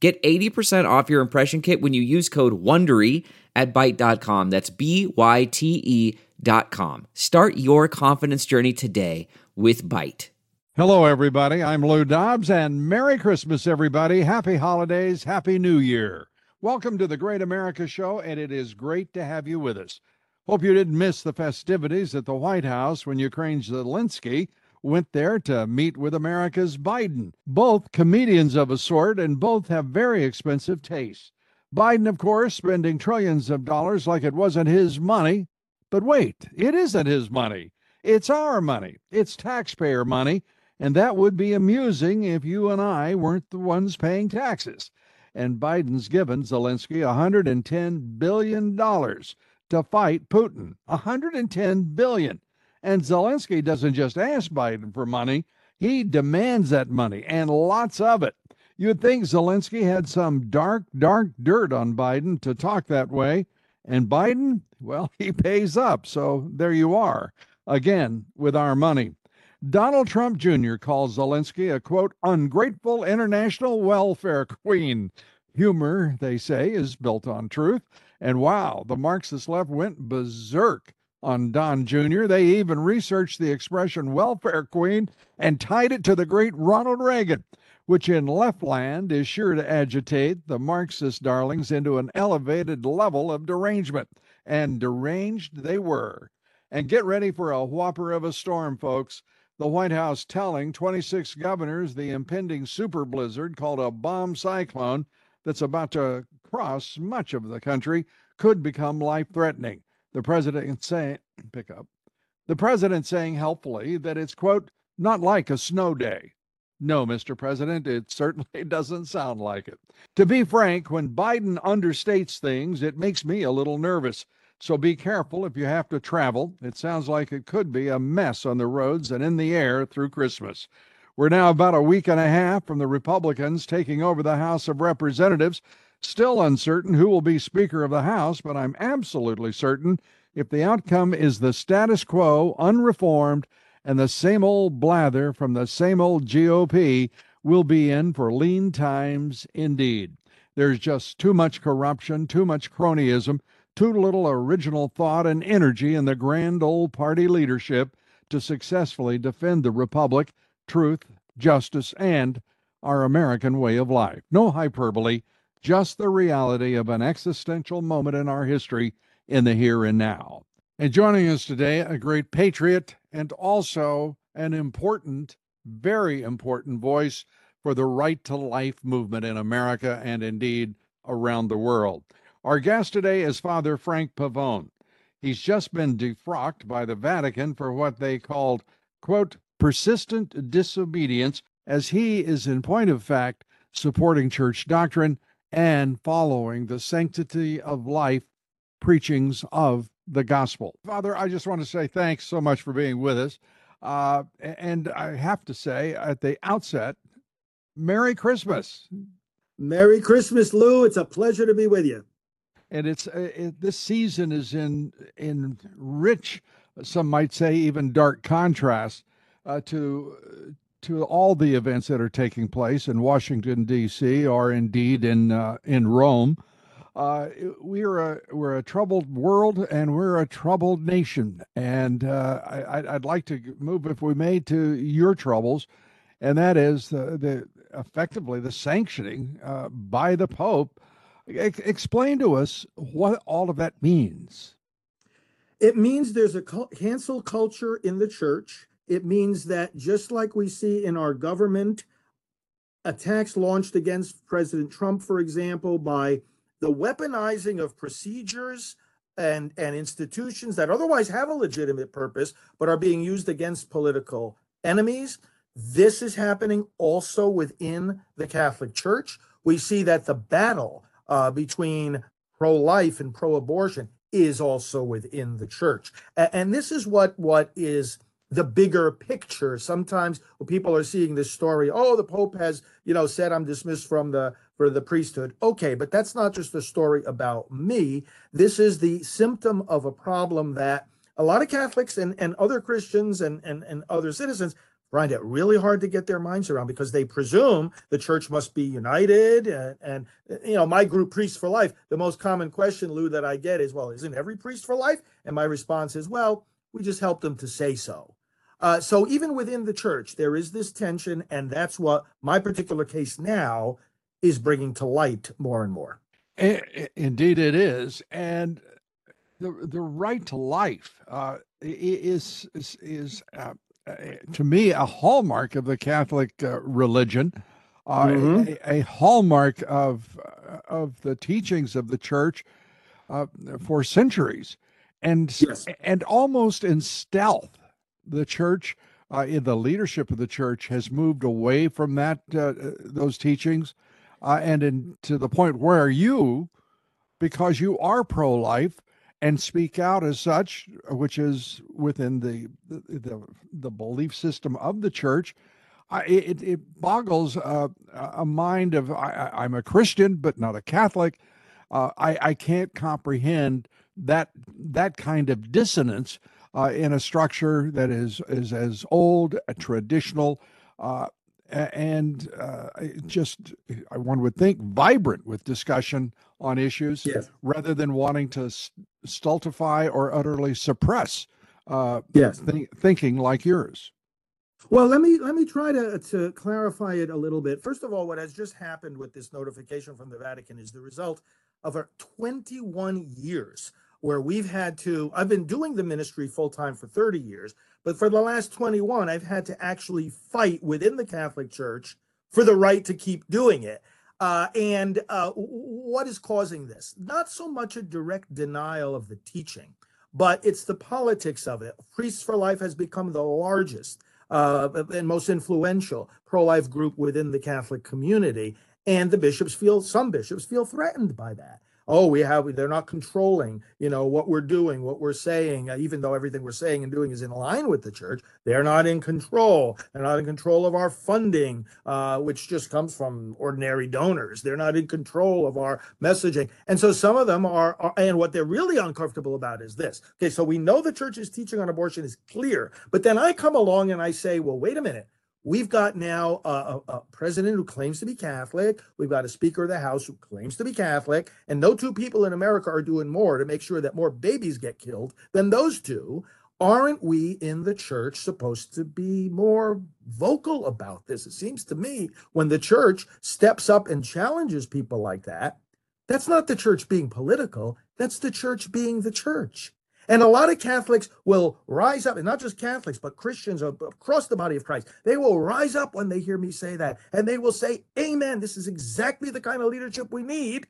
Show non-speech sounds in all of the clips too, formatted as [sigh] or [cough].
Get 80% off your impression kit when you use code WONDERY at Byte.com. That's B-Y-T-E dot com. Start your confidence journey today with Byte. Hello, everybody. I'm Lou Dobbs, and Merry Christmas, everybody. Happy holidays. Happy New Year. Welcome to the Great America Show, and it is great to have you with us. Hope you didn't miss the festivities at the White House when Ukraine Zelensky went there to meet with America's Biden. Both comedians of a sort, and both have very expensive tastes. Biden, of course, spending trillions of dollars like it wasn't his money. But wait, it isn't his money. It's our money. It's taxpayer money. And that would be amusing if you and I weren't the ones paying taxes. And Biden's given Zelensky $110 billion to fight Putin. $110 billion. And Zelensky doesn't just ask Biden for money, he demands that money and lots of it. You'd think Zelensky had some dark, dark dirt on Biden to talk that way. And Biden, well, [laughs] he pays up. So there you are, again, with our money. Donald Trump Jr. calls Zelensky a quote, ungrateful international welfare queen. Humor, they say, is built on truth. And wow, the Marxist left went berserk on Don Jr. They even researched the expression welfare queen and tied it to the great Ronald Reagan, which in Leftland is sure to agitate the Marxist darlings into an elevated level of derangement. And deranged they were. And get ready for a whopper of a storm, folks. The White House telling 26 governors the impending super blizzard called a bomb cyclone that's about to cross much of the country could become life threatening. The president saying, pick up, the president saying helpfully that it's, quote, not like a snow day. No, Mr. President, it [laughs] certainly doesn't sound like it. To be frank, when Biden understates things, it makes me a little nervous. So be careful if you have to travel. It sounds like it could be a mess on the roads and in the air through Christmas. We're now about a week and a half from the Republicans taking over the House of Representatives. Still uncertain who will be Speaker of the House, but I'm absolutely certain if the outcome is the status quo, unreformed, and the same old blather from the same old GOP, we'll be in for lean times indeed. There's just too much corruption, too much cronyism, too little original thought and energy in the grand old party leadership to successfully defend the Republic, truth, justice, and our American way of life. No hyperbole just the reality of an existential moment in our history in the here and now. And joining us today, a great patriot and also an important, very important voice for the right to life movement in America and indeed around the world. Our guest today is Father Frank Pavone. He's just been defrocked by the Vatican for what they called, quote, persistent disobedience, as he is, in point of fact, supporting church doctrine and following the sanctity of life preachings of the gospel. Father, I just want to say thanks so much for being with us. Uh, and I have to say at the outset, Merry Christmas. Merry Christmas, Lou. It's a pleasure to be with you. And it's uh, it, this season is in in rich, some might say even dark contrast uh, to to all the events that are taking place in Washington D.C. or indeed in uh, in Rome. Uh, we're a we're a troubled world and we're a troubled nation, and uh, I, would like to move, if we may, to your troubles, and that is the, the effectively the sanctioning uh, by the Pope. Explain to us what all of that means. It means there's a cancel culture in the church it means that just like we see in our government, attacks launched against President Trump, for example, by the weaponizing of procedures and, and institutions that otherwise have a legitimate purpose, but are being used against political enemies. This is happening also within the Catholic Church we see that the battle uh, between pro life and pro abortion is also within the church. And, and this is what, what is the bigger picture. Sometimes people are seeing this story, oh, the Pope has, you know, said I'm dismissed from the for the priesthood. Okay, but that's not just a story about me. This is the symptom of a problem that a lot of Catholics and, and other Christians and, and, and other citizens find it really hard to get their minds around because they presume the church must be united and, and you know my group priests for life the most common question lou that i get is well isn't every priest for life and my response is well we just help them to say so uh, so even within the church there is this tension and that's what my particular case now is bringing to light more and more indeed it is and the the right to life uh, is is, is uh, to me a hallmark of the Catholic uh, religion, uh, mm-hmm. a, a, hallmark of uh, of the teachings of the Church uh, for centuries, and yes. and almost in stealth, the Church. in the leadership of the church has moved away from that those teachings, and in, to the point where you, because you are pro-life, and speak out as such, which is within the the, the belief system of the church. I, it, it boggles uh, a mind of I, am a Christian but not a Catholic. Uh, I, I can't comprehend that that kind of dissonance uh, in a structure that is is as old, traditional, uh, and uh, just one would think vibrant with discussion on issues yes. rather than wanting to stultify or utterly suppress uh, yes. Th- thinking like yours. Well, let me let me try to to clarify it a little bit. First of all, what has just happened with this notification from the Vatican is the result of our 21 years where we've had to I've been doing the ministry full time for 30 years, but for the last 21 I've had to actually fight within the Catholic Church for the right to keep doing it. Uh, and uh, what is causing this? Not so much a direct denial of the teaching, but it's the politics of it. Priests for Life has become the largest uh, and most influential pro life group within the Catholic community. And the bishops feel, some bishops feel threatened by that oh we have they're not controlling you know what we're doing what we're saying uh, even though everything we're saying and doing is in line with the church they're not in control. They're not in control of our funding uh, which just comes from ordinary donors. They're not in control of our messaging. And so some of them are, are and what they're really uncomfortable about is this. Okay so we know the church's teaching on abortion is clear but then i come along and i say well wait a minute We've got now a, a, a, president who claims to be Catholic. We've got a Speaker of the House who claims to be Catholic. And no two people in America are doing more to make sure that more babies get killed than those two. Aren't we in the church supposed to be more vocal about this? It seems to me when the church steps up and challenges people like that, that's not the church being political, that's the church being the church. And a lot of Catholics will rise up, and not just Catholics, but Christians across the body of Christ. They will rise up when they hear me say that, and they will say, Amen. This is exactly the kind of leadership we need.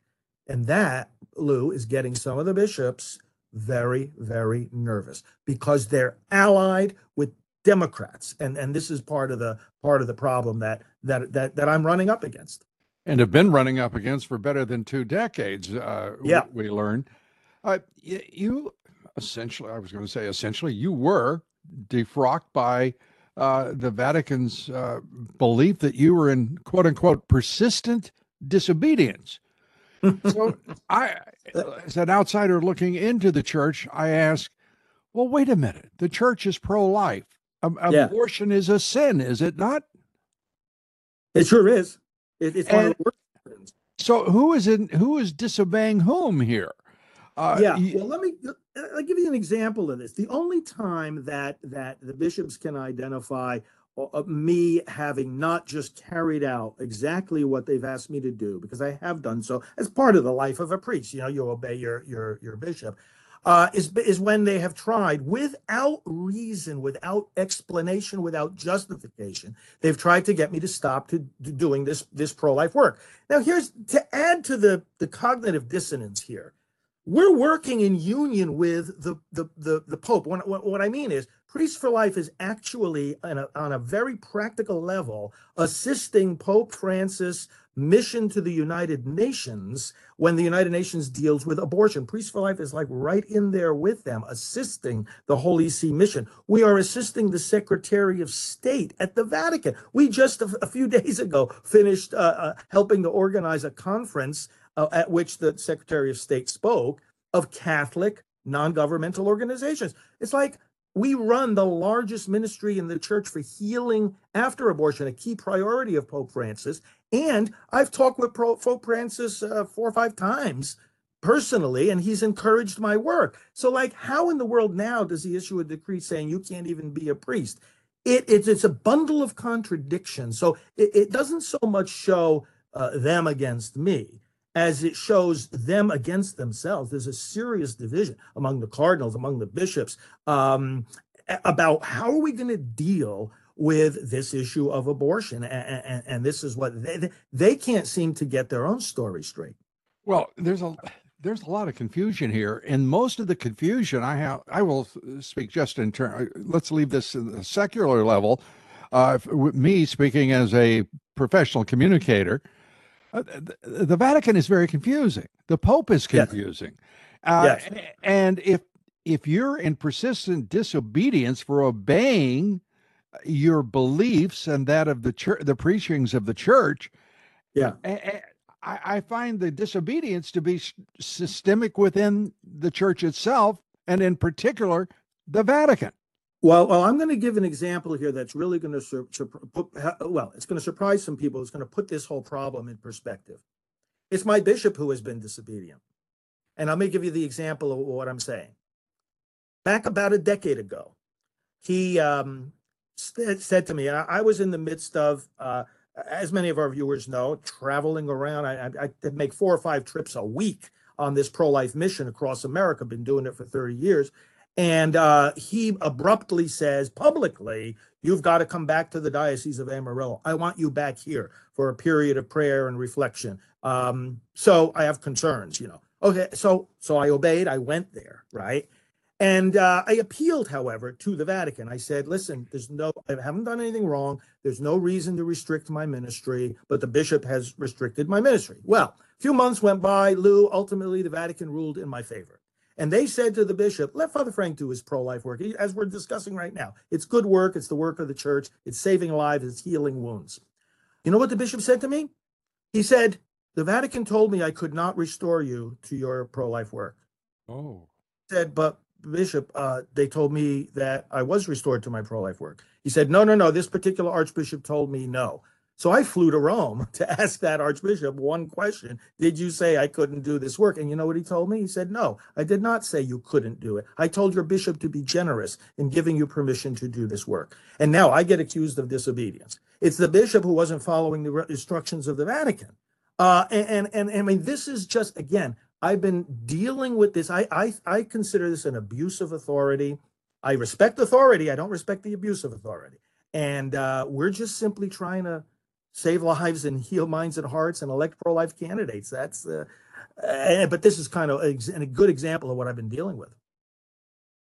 And that, Lou, is getting some of the bishops very, very nervous because they're allied with Democrats. And, and this is part of the part of the problem that that that that I'm running up against. And have been running up against for better than two decades. Uh, yeah, we, we learned. Uh, you essentially, I was going to say, essentially, you were defrocked by uh, the Vatican's uh, belief that you were in quote unquote persistent disobedience. so [laughs] I, as an outsider looking into the church, I ask, well, wait a minute. The church is pro-life. Um, yeah. Abortion is a sin, is it not? It sure is. It, it's and, one of the worst. So who is in who is disobeying whom here? Uh, yeah. Well, let me I'll give you an example of this. The only time that that the bishops can identify uh, me having not just carried out exactly what they've asked me to do, because I have done so as part of the life of a priest. You know, you obey your your your bishop. Uh, is is when they have tried without reason, without explanation, without justification. They've tried to get me to stop to, to doing this this pro life work. Now, here's to add to the the cognitive dissonance here we're working in union with the the the, the Pope. What, what, I mean is, Priests for Life is actually on a, on a very practical level assisting Pope Francis mission to the United Nations when the United Nations deals with abortion. Priest for Life is like right in there with them, assisting the Holy See mission. We are assisting the Secretary of State at the Vatican. We just a, a few [laughs] days ago finished uh, uh, helping to organize a conference uh, at which the Secretary of State spoke of Catholic non governmental organizations. It's like we run the largest ministry in the church for healing after abortion, a key priority of Pope Francis. And I've talked with Pope Francis uh, four or five times personally, and he's encouraged my work. So, like, how in the world now does he issue a decree saying you can't even be a priest? It, it's, it's a bundle of contradictions. So it, it doesn't so much show uh, them against me as it shows them against themselves. There's a serious division among the cardinals, among the bishops, um, about how are we going to deal with this issue of abortion. And, and, and this is what they, they can't seem to get their own story straight. Well, there's a there's a lot of confusion here, and most of the confusion I have, I will speak just in turn. Let's leave this in the secular level. Uh, me speaking as a professional communicator, uh, the, the, Vatican is very confusing. The Pope is confusing. Yes. Uh, yes. And if if you're in persistent disobedience for obeying your beliefs and that of the church, the preachings of the church, yeah, I, I find the disobedience to be systemic within the church itself, and in particular, the Vatican. Well, well, I'm going to give an example here that's really going to sur- sur- put, well, it's going to surprise some people. It's going to put this whole problem in perspective. It's my bishop who has been disobedient. And let me give you the example of what I'm saying. Back about a decade ago, he um, st- said to me, I, I, was in the midst of, uh, as many of our viewers know, traveling around. I, I, I make four or five trips a week on this pro life mission across America, been doing it for 30 years. And uh, he abruptly says publicly, You've got to come back to the Diocese of Amarillo. I want you back here for a period of prayer and reflection. Um, so I have concerns, you know. Okay, so so I obeyed. I went there, right? And uh, I appealed, however, to the Vatican. I said, listen, there's no, I haven't done anything wrong. There's no reason to restrict my ministry, but the bishop has restricted my ministry. Well, a few months went by. Lou, ultimately, the Vatican ruled in my favor. And they said to the bishop, let Father Frank do his pro life work, as we're discussing right now. It's good work. It's the work of the church. It's saving lives. It's healing wounds. You know what the bishop said to me? He said, The Vatican told me I could not restore you to your pro life work. Oh. He said, But Bishop, uh, they told me that I was restored to my pro life work. He said, No, no, no. This particular archbishop told me no. So I flew to Rome [laughs] to ask that archbishop one question Did you say I couldn't do this work? And you know what he told me? He said, No, I did not say you couldn't do it. I told your bishop to be generous in giving you permission to do this work. And now I get accused of disobedience. It's the bishop who wasn't following the instructions of the Vatican. Uh, and, and, and I mean, this is just, again, I've been dealing with this. I, I, I consider this an abuse of authority. I respect authority. I don't respect the abuse of authority. And uh, we're just simply trying to save lives and heal minds and hearts and elect pro-life candidates. That's uh, uh, but this is kind of a, a, good example of what I've been dealing with.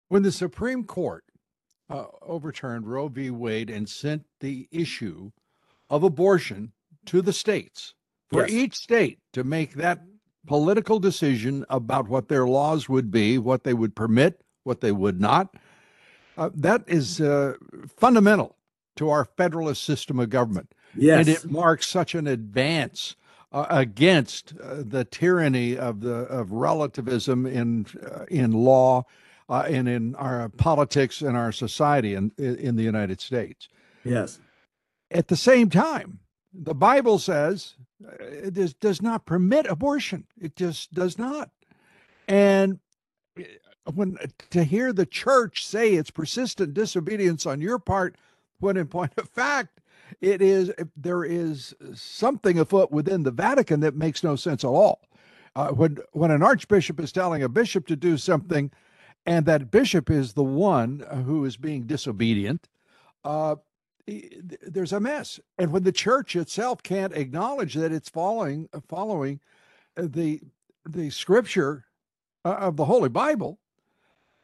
When the Supreme Court uh, overturned Roe v. Wade and sent the issue of abortion to the states for yes. each state to make that political decision about what their laws would be, what they would permit, what they would not. Uh, that is uh, fundamental to our federalist system of government. Yes. And it marks such an advance uh, against uh, the tyranny of the of relativism in uh, in law uh, and in our politics and our society in in the United States. Yes. At the same time, the Bible says uh, it does not permit abortion. It just does not. And uh, when to hear the church say it's persistent disobedience on your part, when in point of fact it is there is something afoot within the Vatican that makes no sense at all. Uh, when when an archbishop is telling a bishop to do something, and that bishop is the one who is being disobedient, uh, there's a mess. And when the church itself can't acknowledge that it's following following the the scripture uh, of the Holy Bible,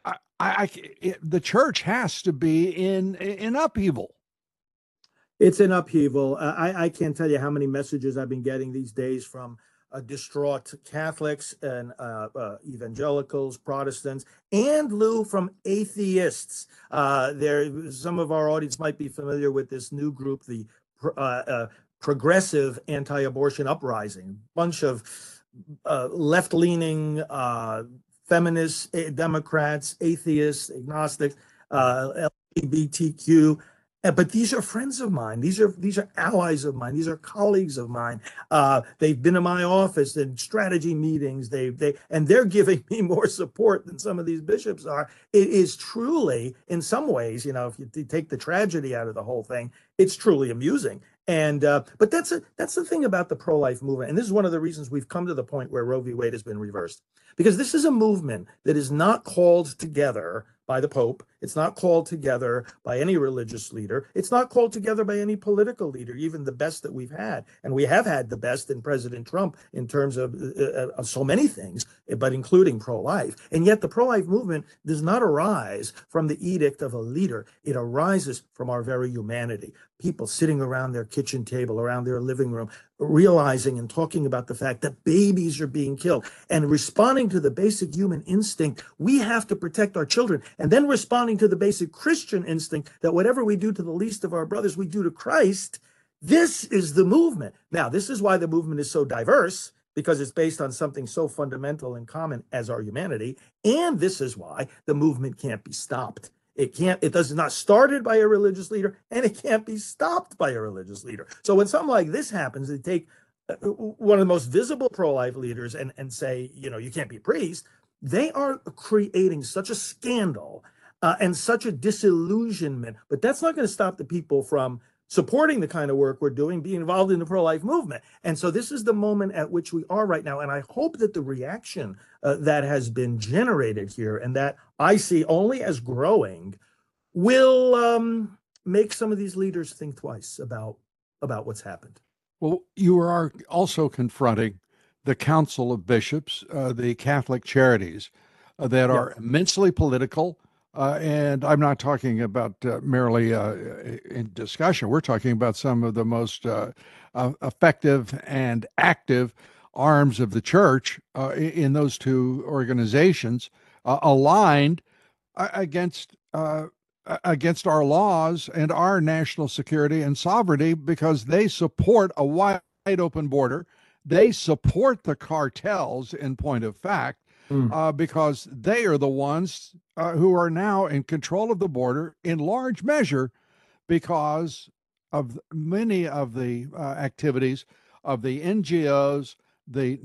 I, I it, the church has to be in in upheaval. It's an upheaval. I, I can't tell you how many messages I've been getting these days from uh, distraught Catholics and uh, uh, evangelicals, Protestants, and Lou from atheists. Uh, there, some of our audience might be familiar with this new group, the uh, uh, Progressive Anti-Abortion Uprising. Bunch of left-leaning feminists, eh, Democrats, atheists, agnostics, LGBTQ but these are friends of mine. These are these are allies of mine. These are colleagues of mine. Uh, they've been in my office in strategy meetings. They they and they're [laughs] giving me more support than some of these bishops are. It is truly, in some ways, you know, if you take the tragedy out of the whole thing, it's truly amusing. And uh, but that's a that's the thing about the pro life movement, and this is one of the reasons we've come to the point where Roe v. Wade has been reversed, because this is a movement that is not called together by the Pope. It's not called together by any religious leader. It's not called together by any political leader, even the best that we've had. And we have had the best in President Trump in terms of, uh, uh of so many things, but including pro life. And yet the pro life movement does not arise from the edict of a leader, it arises from our very humanity. People sitting around their kitchen table, around their living room, realizing and talking about the fact that babies are being killed and responding to the basic human instinct we have to protect our children. And then responding to the basic christian instinct that whatever we do to the least of our brothers we do to christ this is the movement. Now this is why the movement is so diverse because it's based on something so fundamental and common as our humanity. And this is why the movement can't be stopped it can't, it does not started by a religious leader and it can't be stopped by a religious leader. So when something like this happens, they take uh, one of the most visible pro-life leaders and, and say, you know, you can't be a priest. They are creating such a scandal uh, and such a disillusionment, but that's not going to stop the people from supporting the kind of work we're doing, being involved in the pro life movement. And so this is the moment at which we are right now. And I hope that the reaction uh, that has been generated here and that I see only as growing will um, make some of these leaders think twice about about what's happened. Well, you are also confronting the Council of Bishops, uh, the Catholic Charities, uh, that are yeah. immensely political uh, and I'm not talking about uh, merely uh, in discussion. We're talking about some of the most uh, uh, effective and active arms of the church uh, in those two organizations, aligned against against our laws and our national security and sovereignty because they support a wide open border. They support the cartels. In point of fact, mm. uh, because they are the ones uh, who are now in control of the border in large measure because of many of the uh, activities of the NGOs, the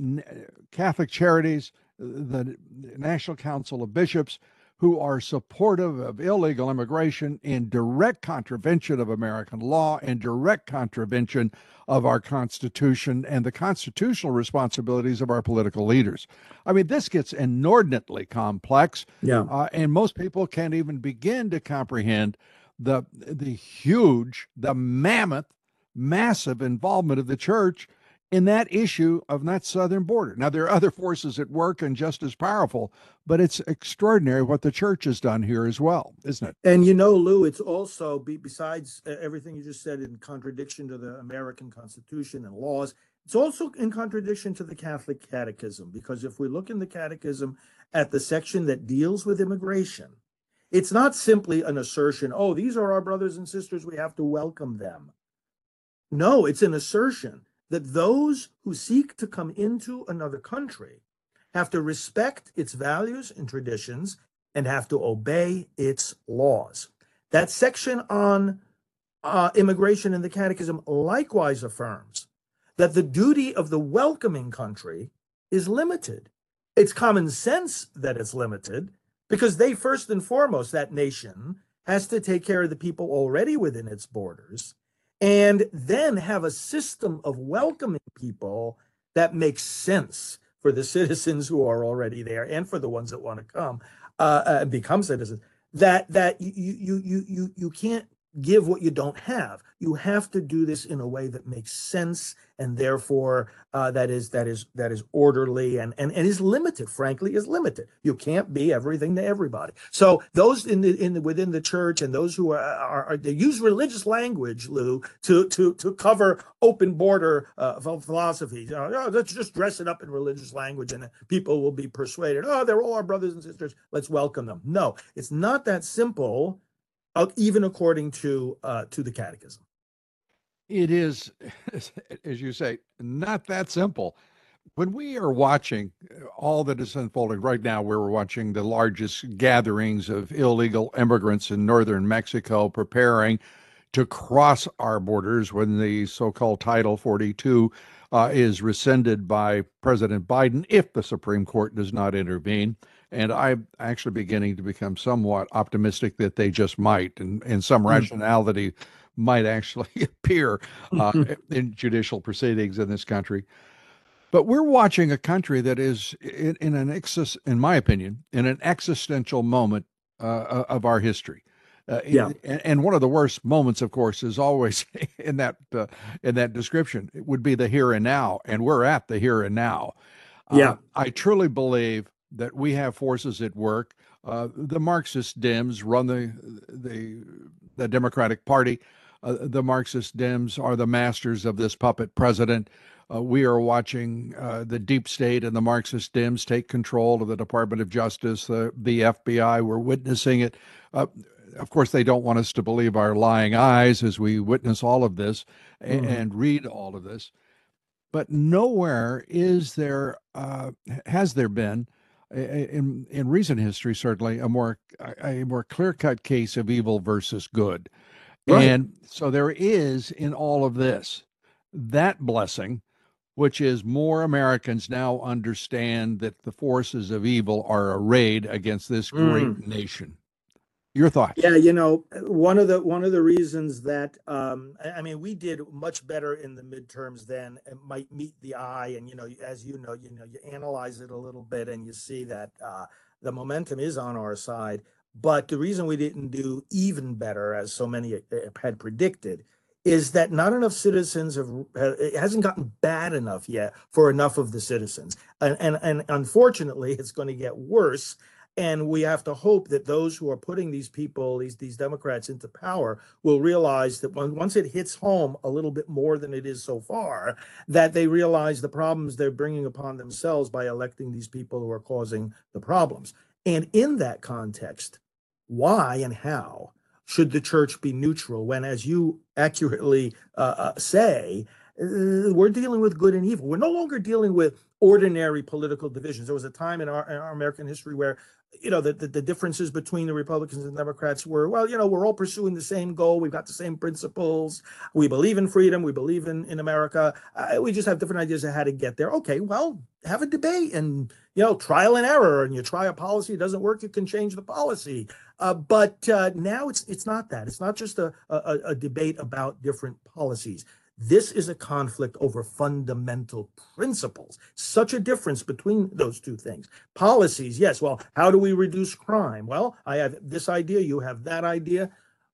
Catholic Charities, the National Council of Bishops, who are supportive of illegal immigration in direct contravention of American law and direct contravention of our Constitution and the constitutional responsibilities of our political leaders. I mean, this gets inordinately complex. Yeah. Uh, and most people can't even begin to comprehend the the huge, the mammoth, massive involvement of the church in that issue of that southern border. Now, there are other forces at work and just as powerful, but it's extraordinary what the church has done here as well, isn't it? And you know, Lou, it's also, besides everything you just said, in contradiction to the American Constitution and laws, it's also in contradiction to the Catholic Catechism, because if we look in the Catechism at the section that deals with immigration, it's not simply an assertion, oh, these are our brothers and sisters, we have to welcome them. No, it's an assertion that those who seek to come into another country have to respect its values and traditions and have to obey its laws. That section on uh, immigration in the Catechism likewise affirms that the duty of the welcoming country is limited. It's common sense that it's limited because they, first and foremost, that nation has to take care of the people already within its borders and then have a system of welcoming people that makes sense for the [laughs] citizens who are already there and for the ones that want to come uh, uh, become citizens. That that you you you you you can't give what you don't have. You have to do this in a way that makes sense and therefore uh, that is that is that is orderly and, and and is limited. Frankly, is limited. You can't be everything to everybody. So those in the in the within the church and those who are, are, are they use religious language, Lou, to to to cover open border uh, philosophy. You know, oh, let's just dress it up in religious language and people will be persuaded. Oh, they're all our brothers and sisters. Let's welcome them. No, it's not that simple even according to uh, to the Catechism. It is, [laughs] as you say, not that simple. When we are watching uh, all that is unfolding right now, we're watching the largest gatherings of illegal immigrants in northern Mexico preparing to cross our borders when the so called Title 42 uh, is rescinded by President Biden if the Supreme Court does not intervene. And I'm actually beginning to become somewhat optimistic that they just might, and, and some mm. rationality might actually [laughs] appear uh, [laughs] in judicial proceedings in this country. But we're watching a country that is in, in an excess, in my opinion, in an existential moment uh, of our history. Uh, yeah. And, and, one of the worst moments, of course, is always [laughs] in that uh, in that description. It would be the here and now, and we're at the here and now. Yeah, uh, I truly believe that we have forces at work. Uh, the Marxist Dems run the the the Democratic Party. Uh, the Marxist Dems are the masters of this puppet president. Uh, we are watching uh, the deep state and the Marxist Dems take control of the Department of Justice, the the FBI. We're witnessing it. Uh, of course, they don't want us to believe our lying eyes as we witness all of this mm-hmm. and, and read all of this. But nowhere is there uh, has there been in in recent history certainly a more a more clear cut case of evil versus good, right. and so there is in all of this that blessing, which is more Americans now understand that the forces of evil are arrayed against this great mm. nation. Your thoughts? Yeah, you know, one of the one of the reasons that um, I mean, we did much better in the midterms than it might meet the eye, and you know, as you know, you know, you analyze it a little bit, and you see that uh, the momentum is on our side. But the reason we didn't do even better, as so many uh, had predicted, is that not enough citizens have it hasn't gotten bad enough yet for enough of the citizens and and, and unfortunately it's going to get worse and we have to hope that those who are putting these people these these democrats into power will realize that when, once it hits home a little bit more than it is so far that they realize the problems they're bringing upon themselves by electing these people who are causing the problems and in that context why and how should the church be neutral when as you accurately uh, uh, say uh, we're dealing with good and evil. We're no longer dealing with ordinary political divisions. There was a time in our, in our American history where, you know, the, the, the, differences between the Republicans and Democrats were, well, you know, we're all pursuing the same goal. We've got the same principles. We believe in freedom. We believe in, in America. Uh, we just have different ideas of how to get there. Okay, well, have a debate and, you know, trial and error. And you try a policy, it doesn't work, you can change the policy. Uh, but uh, now it's it's not that. It's not just a, a, a debate about different policies. This is a conflict over fundamental principles. Such a difference between those two things. Policies, yes. Well, how do we reduce crime? Well, I have this idea, you have that idea.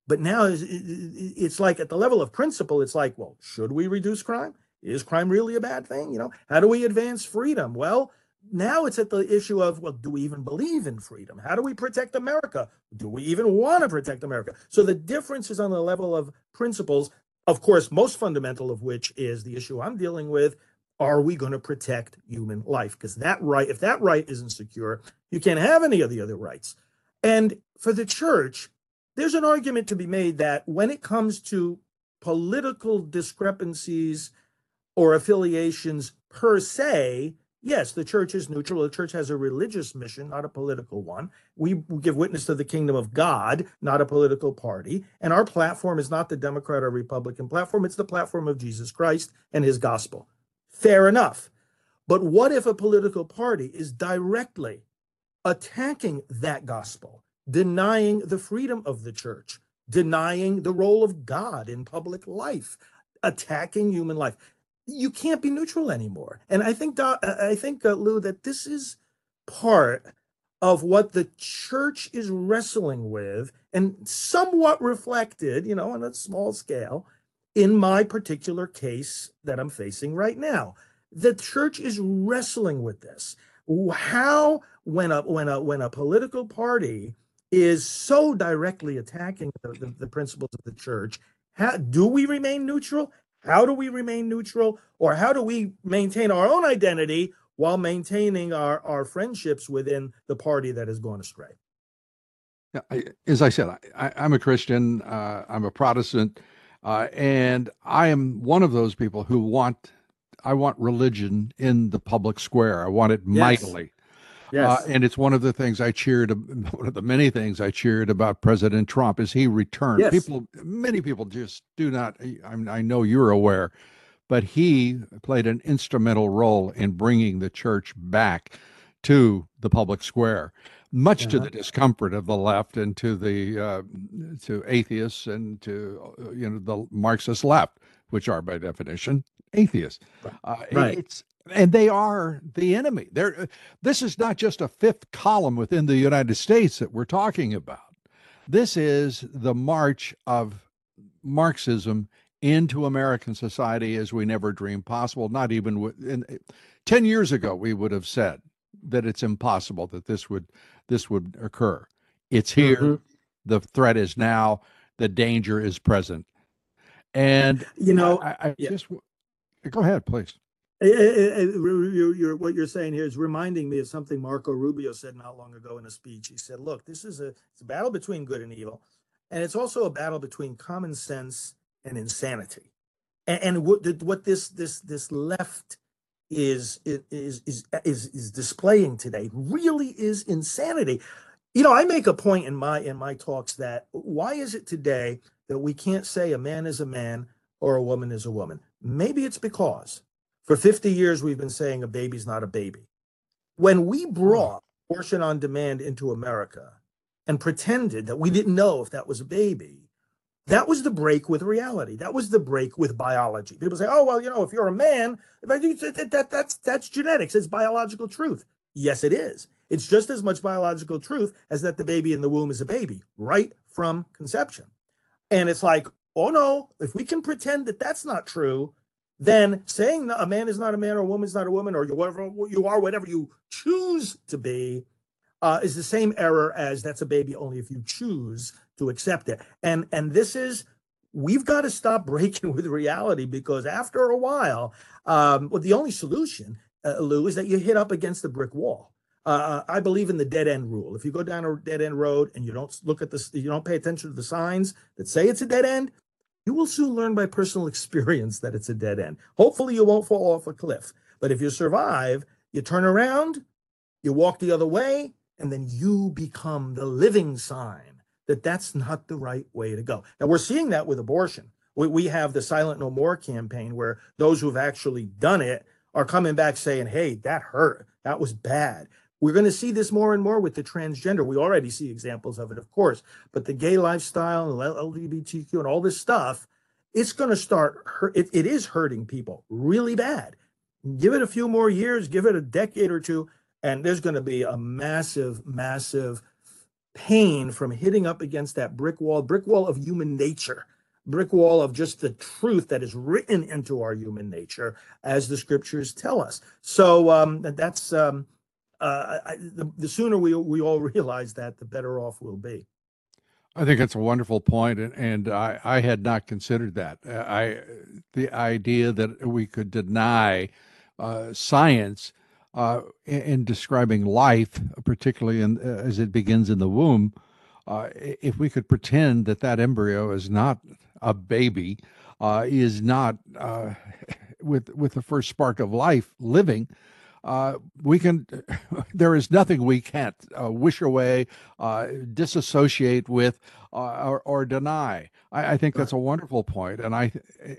But now it's like at the level of principle, it's like, well, should we reduce crime? Is crime really a bad thing? You know, how do we advance freedom? Well, now it's at the issue of well do we even believe in freedom how do we protect america do we even want to protect america so the difference is on the level of principles of course, most fundamental of which is the issue I'm dealing with. Are we going to protect human life? Because that right, if that right isn't secure, you can't have any of the other rights. And for the church, there's an argument to be made that when it comes to political discrepancies or affiliations per se, Yes, the church is neutral. The church has a religious mission, not a political one. We give witness to the kingdom of God, not a political party. And our platform is not the Democrat or Republican platform, it's the platform of Jesus Christ and his gospel. Fair enough. But what if a political party is directly attacking that gospel, denying the freedom of the church, denying the role of God in public life, attacking human life? You can't be neutral anymore. And I think, I think, uh, Lou, that this is part of what the church is wrestling with and somewhat reflected, you know, on a small scale in my particular case that I'm facing right now. The church is wrestling with this. How when a when a when a political party is so directly attacking the, the, the principles of the church, how, do we remain neutral? How do we remain neutral? Or how do we maintain our own identity while maintaining our, our friendships within the party that has gone astray? Yeah, I, as I said, I, am a Christian. Uh, I'm a Protestant. Uh, and I am one of those people who want I want religion in the public square. I want it yes. mightily. Uh, yes. Uh, and it's one of the things I cheered. [laughs] One of the many things I cheered about President Trump is he returned. Yes. People, many people just do not. I, I know you're aware, but he played an instrumental role in bringing the church back to the public square much to uh-huh. the discomfort of the left and to the uh, to atheists and to uh, you know the Marxist left, which are by definition atheists. Uh, right. It's and they are the enemy. They're, uh, this is not just a fifth column within the United States that we're talking about. This is the march of Marxism into American society as we never dreamed possible. Not even in, 10 years ago, we would have said that it's impossible that this would this would occur. It's here. Mm-hmm. The threat is now. The danger is present. And you know, I, I yeah. just go ahead, please. You're, you're, what you're saying here is reminding me of something Marco Rubio said not long ago in a speech. He said, "Look, this is a it's a battle between good and evil, and it's also a battle between common sense and insanity." And, and what what this this this left is is is is is displaying today really is insanity. You know, I make a point in my in my talks that why is it today that we can't say a man is a man or a woman is a woman? Maybe it's because for 50 years we've been saying a baby's not a baby. When we hmm. brought abortion on demand into America and pretended that we didn't know if that was a baby, that was the break with reality. That was the break with biology. People say, "Oh, well, you know, if you're a man, if I do that, that that's that's genetics. It's biological truth." Yes, it is. It's just as much biological truth as that the baby in the womb is a baby right from conception. And it's like, oh no, if we can pretend that that's not true, then saying a man is not a man or a woman is not a woman or whatever you are, whatever you choose to be, uh, is the same error as that's a baby only if you choose to accept it. And and this is we've got to stop [laughs] breaking with reality because after a while, um, well, the only solution, uh, Lou, is that you hit up against the brick wall. Uh, I believe in the dead end rule. If you go down a dead end road and you don't look at this, you don't pay attention to the signs that say it's a dead end, you will soon learn by personal [laughs] experience that it's a dead end. Hopefully, you won't fall off a cliff. But if you survive, you turn around, you walk the other way, and then you become the living sign that that's not the right way to go. Now we're seeing that with abortion. We, we have the Silent No More campaign where those who've actually done it are coming back saying, hey, that hurt. That was bad. We're going to see this more and more with the transgender. We already see examples of it, of course, but the gay lifestyle and LGBTQ and all this stuff, it's going to start, it, it is hurting people really bad. Give it a few more years, give it a decade or two, and there's going to be a massive, massive pain from hitting up against that brick wall, brick wall of human nature, brick wall of just the truth that is written into our human nature, as the scriptures tell us. So um, that's um, uh, the, the sooner we we all [laughs] realize that, the better off we'll be. I think it's a wonderful point, and, and I, I had not considered that. I the idea that we could deny uh, science uh, in, in, describing life, particularly in, uh, as it begins in the womb, uh, if we could pretend that that embryo is not a baby, uh, is not uh, [laughs] with with the first spark of life living, uh, we can [laughs] there is nothing we can't uh, wish away uh, disassociate with uh, or, or, deny. I, I, think that's a wonderful point and i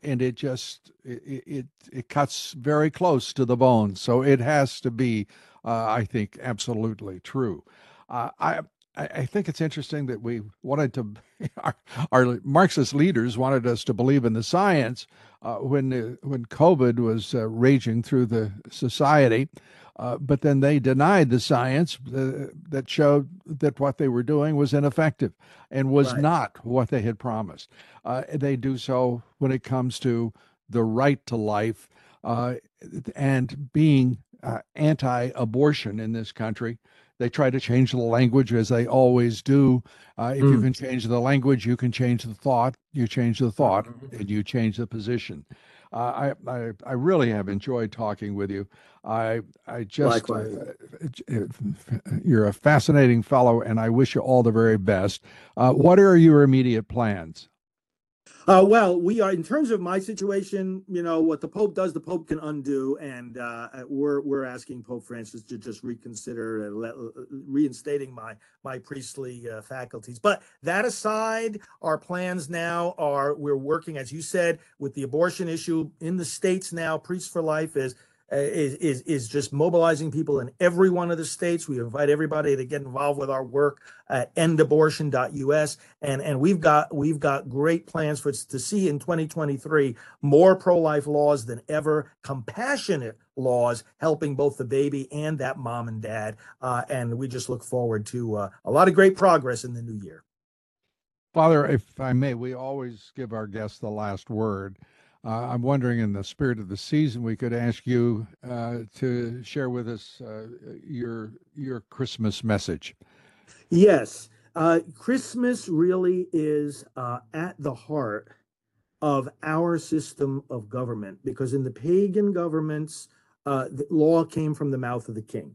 and it just it, it, it cuts very close to the bone. So it has to be uh, i think absolutely true. Uh, i I, I think it's interesting that we wanted to, [laughs] our, our, Marxist leaders wanted us to believe in the science uh, when uh, when COVID was uh, raging through the society, uh, but then they denied the science uh, that showed that what they were doing was ineffective and was right. not what they had promised. Uh, they do so when it comes to the right to life and being anti-abortion in this country they try to change the language as they always do. Uh, if mm. you can change the language, you can change the thought. You change the thought, mm-hmm. and you change the position. Uh, I, I, I really have enjoyed talking with you. I I just uh, you're a fascinating fellow, and I wish you all the very best. Uh, what are your immediate plans? Uh, well, we are in terms of my situation. You know what the Pope does, the Pope can undo, and uh, we're we're asking Pope Francis to just reconsider and let, reinstating my my priestly uh, faculties. But that aside, our plans now are we're working, as you said, with the abortion issue in the states now. Priests for Life is uh, is, is is just mobilizing people in every one of the states. We invite everybody to get involved with our work at endabortion.us, and and we've got we've got great plans for to see in 2023 more pro-life laws than ever, compassionate laws helping both the baby and that mom and dad, uh, and we just look forward to uh, a lot of great progress in the new year. Father, if I may, we always give our guests the last word. Uh, I'm wondering, in the spirit of the season, we could ask you uh, to share with us uh, your your Christmas message. Yes, uh, Christmas really is uh, at the heart of our system of government because in the pagan governments, uh, the law came from the mouth of the king.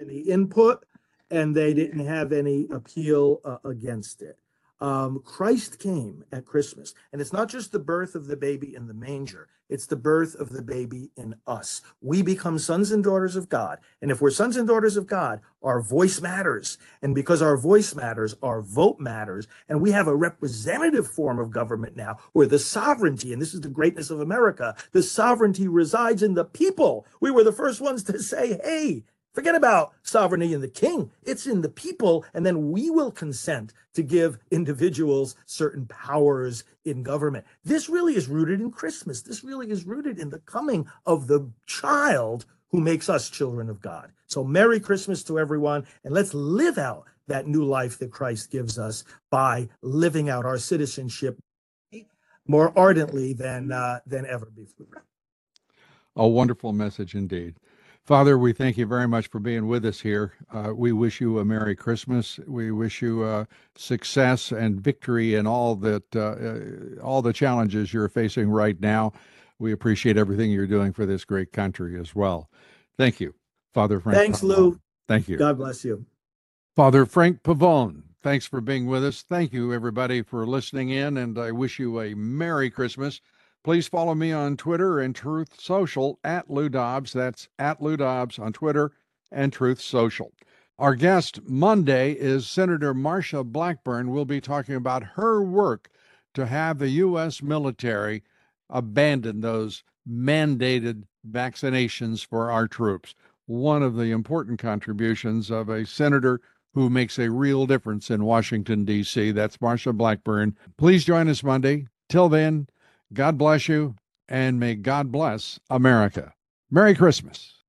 Any input, and they didn't have any appeal against it um, Christ came at Christmas. And it's not just the birth of the baby in the manger, it's the birth of the baby in us. We become sons and daughters of God. And if we're sons and daughters of God, our voice matters. And because our voice matters, our vote matters. And we have a representative form of government now where the sovereignty, and this is the greatness of America, the sovereignty resides in the people. We were the first ones to say, hey, Forget about sovereignty in the king. It's in the people. And then we will consent to give individuals certain powers in government. This really is rooted in Christmas. This really is rooted in the coming of the child who makes us children of God. So, Merry Christmas to everyone. And let's live out that new life that Christ gives us by living out our citizenship more ardently than, uh, than ever before. A wonderful message indeed. Father, we thank you very much for being with us here. Uh, we wish you a Merry Christmas. We wish you uh, success and victory in all that uh, uh, all the challenges you're facing right now. We appreciate everything you're doing for this great country as well. Thank you, Father Frank. Thanks, Pavone. Lou. Thank you. God bless you. Father Frank Pavone, thanks for being with us. Thank you, everybody, for listening in, and I wish you a Merry Christmas. Please follow me on Twitter and Truth Social at Lou Dobbs. That's at Lou Dobbs on Twitter and Truth Social. Our guest Monday is Senator Marsha Blackburn. We'll be talking about her work to have the U.S. military abandon those mandated vaccinations for our troops. One of the important contributions of a senator who makes a real difference in Washington, D.C. That's Marsha Blackburn. Please join us Monday. Till then, God bless you, and may God bless America. Merry Christmas.